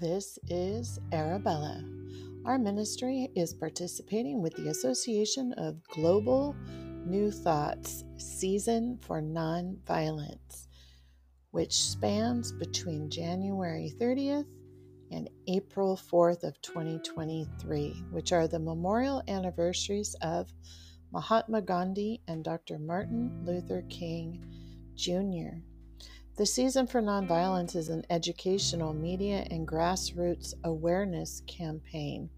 This is Arabella. Our ministry is participating with the Association of Global New Thoughts Season for Nonviolence, which spans between January 30th and April 4th of 2023, which are the memorial anniversaries of Mahatma Gandhi and Dr. Martin Luther King Jr. The Season for Nonviolence is an educational, media, and grassroots awareness campaign.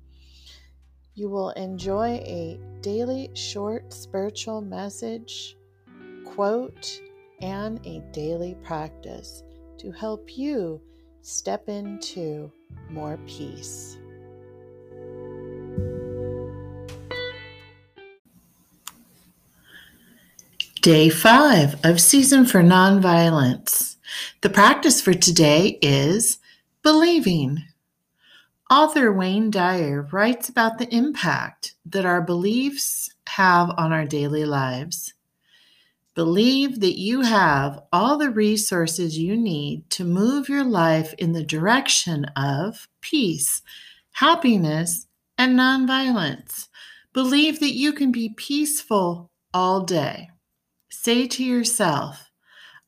You will enjoy a daily short spiritual message, quote, and a daily practice to help you step into more peace. Day five of Season for Nonviolence. The practice for today is believing. Author Wayne Dyer writes about the impact that our beliefs have on our daily lives. Believe that you have all the resources you need to move your life in the direction of peace, happiness, and nonviolence. Believe that you can be peaceful all day. Say to yourself,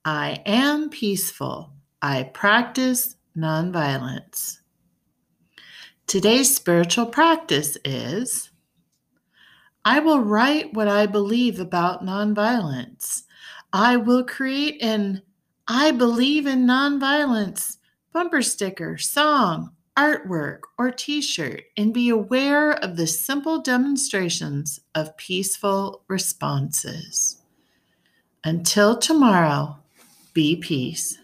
I am peaceful. I practice nonviolence. Today's spiritual practice is I will write what I believe about nonviolence. I will create an I believe in nonviolence bumper sticker, song, artwork, or t shirt and be aware of the simple demonstrations of peaceful responses. Until tomorrow, be peace.